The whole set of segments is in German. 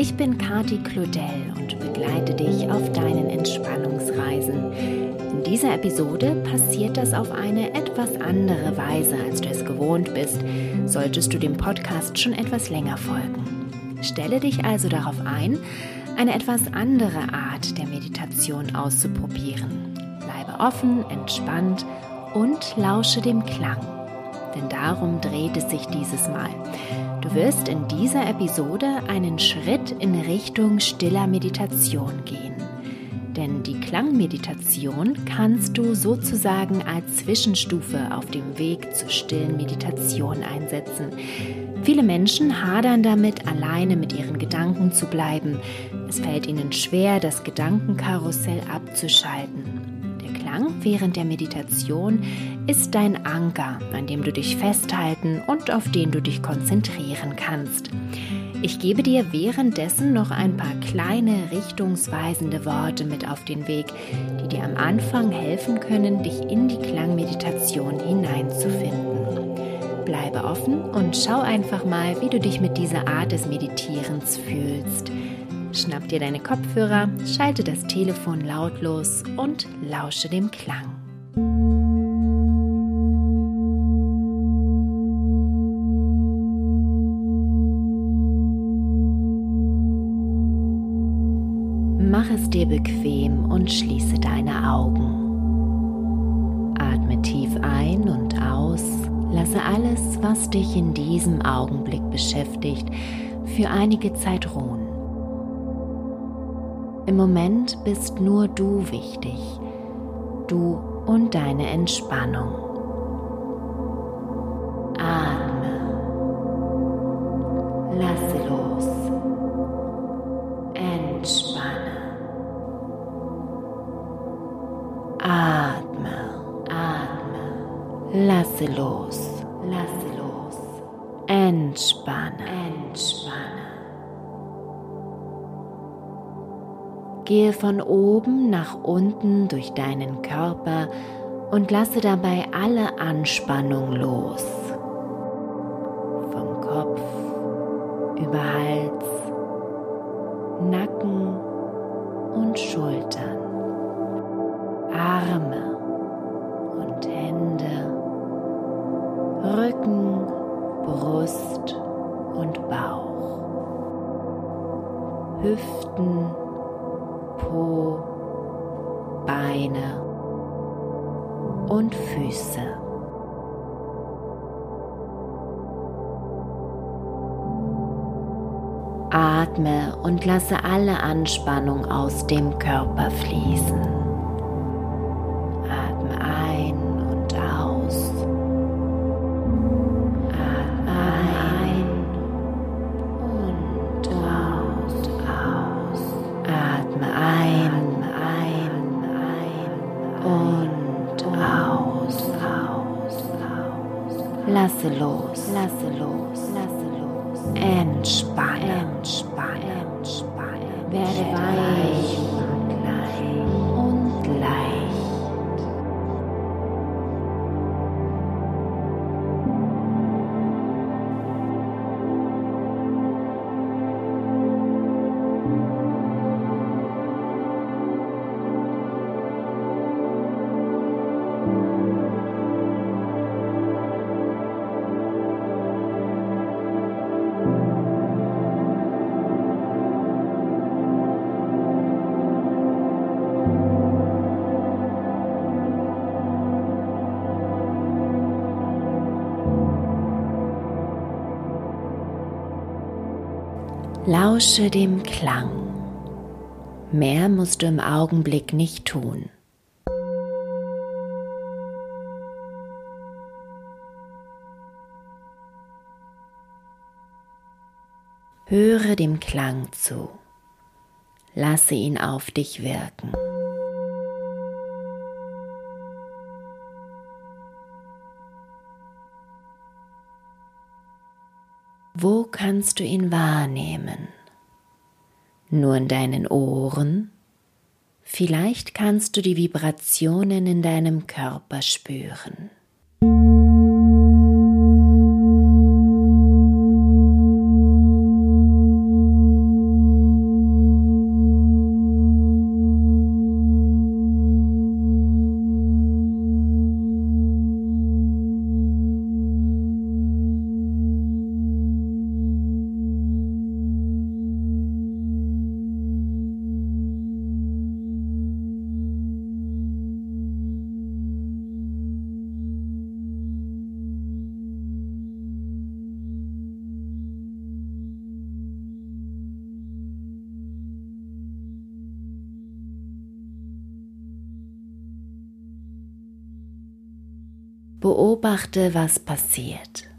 Ich bin Kati Claudel und begleite dich auf deinen Entspannungsreisen. In dieser Episode passiert das auf eine etwas andere Weise, als du es gewohnt bist, solltest du dem Podcast schon etwas länger folgen. Stelle dich also darauf ein, eine etwas andere Art der Meditation auszuprobieren. Bleibe offen, entspannt und lausche dem Klang. Denn darum dreht es sich dieses Mal. Du wirst in dieser Episode einen Schritt in Richtung stiller Meditation gehen. Denn die Klangmeditation kannst du sozusagen als Zwischenstufe auf dem Weg zur stillen Meditation einsetzen. Viele Menschen hadern damit, alleine mit ihren Gedanken zu bleiben. Es fällt ihnen schwer, das Gedankenkarussell abzuschalten. Der Klang während der Meditation ist dein Anker, an dem du dich festhalten und auf den du dich konzentrieren kannst. Ich gebe dir währenddessen noch ein paar kleine richtungsweisende Worte mit auf den Weg, die dir am Anfang helfen können, dich in die Klangmeditation hineinzufinden. Bleibe offen und schau einfach mal, wie du dich mit dieser Art des Meditierens fühlst. Schnapp dir deine Kopfhörer, schalte das Telefon lautlos und lausche dem Klang. Mach es dir bequem und schließe deine Augen. Atme tief ein und aus, lasse alles, was dich in diesem Augenblick beschäftigt, für einige Zeit ruhen. Im Moment bist nur du wichtig, du und deine Entspannung. Atme, lasse los, entspanne. Atme, atme, lasse los, Gehe von oben nach unten durch deinen Körper und lasse dabei alle Anspannung los. Vom Kopf über Hals, Nacken und Schultern. Arme und Hände, Rücken, Brust und Bauch, Hüften, Po, Beine und Füße. Atme und lasse alle Anspannung aus dem Körper fließen. Lasse los, Lausche dem Klang. Mehr musst du im Augenblick nicht tun. Höre dem Klang zu. Lasse ihn auf dich wirken. Wo kannst du ihn wahrnehmen? Nur in deinen Ohren? Vielleicht kannst du die Vibrationen in deinem Körper spüren. Beobachte, was passiert.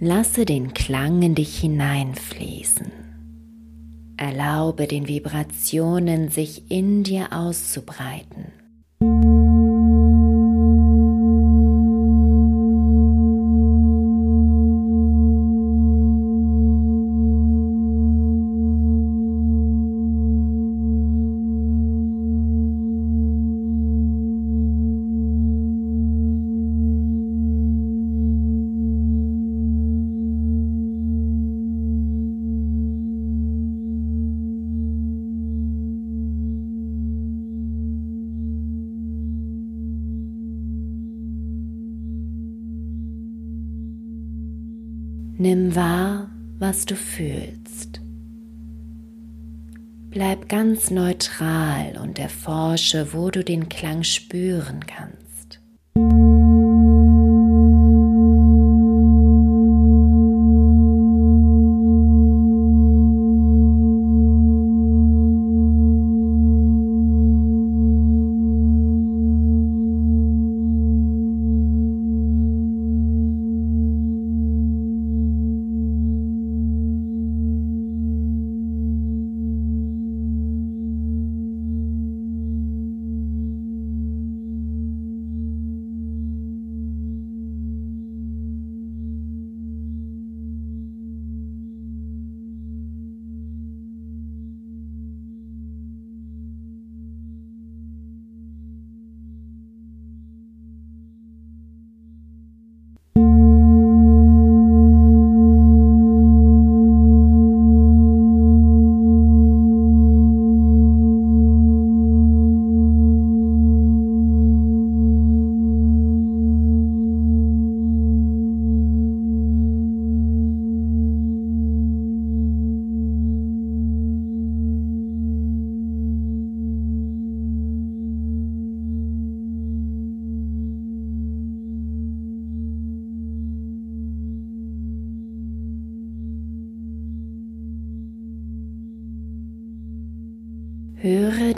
Lasse den Klang in dich hineinfließen. Erlaube den Vibrationen sich in dir auszubreiten. Nimm wahr, was du fühlst. Bleib ganz neutral und erforsche, wo du den Klang spüren kannst.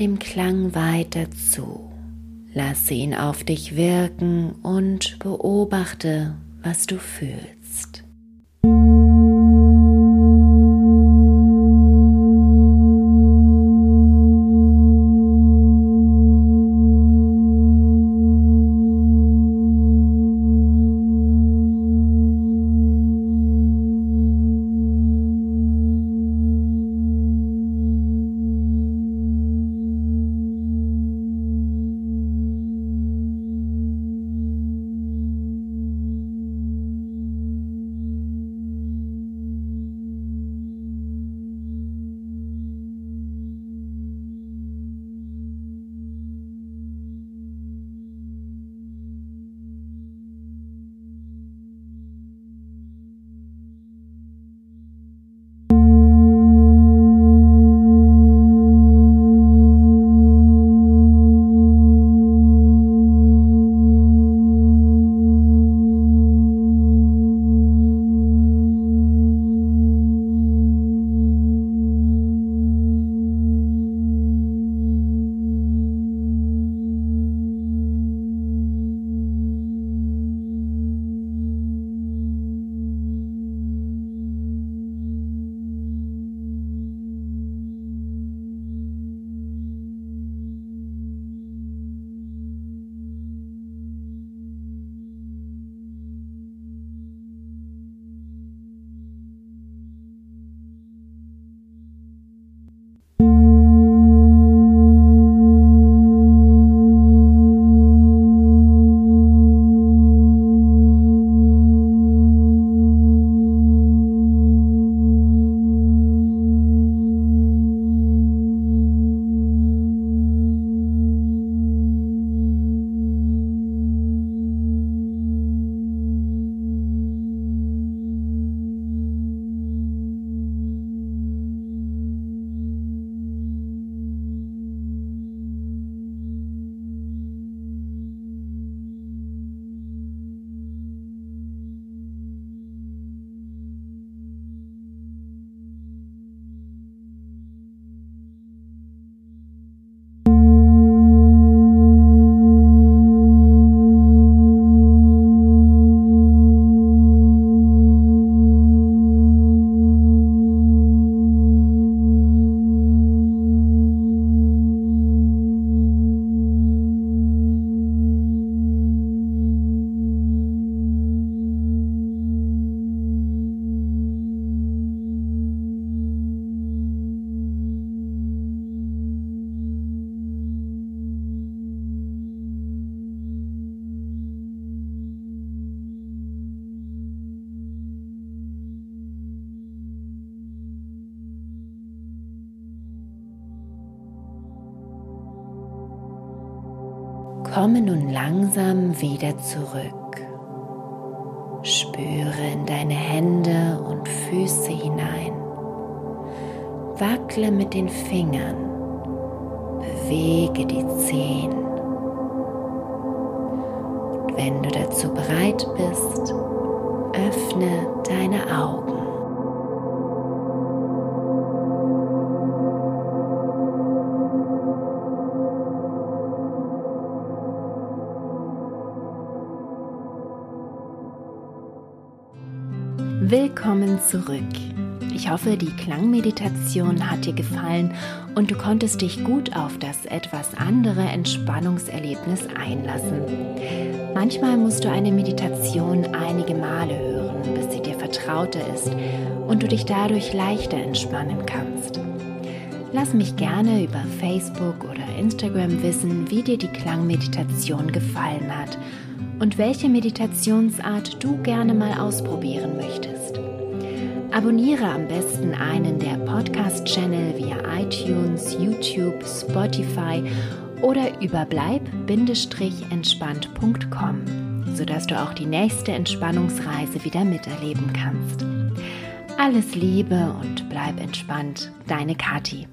Dem Klang weiter zu, lasse ihn auf dich wirken und beobachte, was du fühlst. Komme nun langsam wieder zurück. Spüre in deine Hände und Füße hinein. Wackle mit den Fingern. Bewege die Zehen. Und wenn du dazu bereit bist, öffne deine Augen. Willkommen zurück. Ich hoffe, die Klangmeditation hat dir gefallen und du konntest dich gut auf das etwas andere Entspannungserlebnis einlassen. Manchmal musst du eine Meditation einige Male hören, bis sie dir vertrauter ist und du dich dadurch leichter entspannen kannst. Lass mich gerne über Facebook oder Instagram wissen, wie dir die Klangmeditation gefallen hat und welche Meditationsart du gerne mal ausprobieren möchtest. Abonniere am besten einen der Podcast-Channel via iTunes, YouTube, Spotify oder über bleib-entspannt.com, sodass du auch die nächste Entspannungsreise wieder miterleben kannst. Alles Liebe und bleib entspannt, deine Kathi.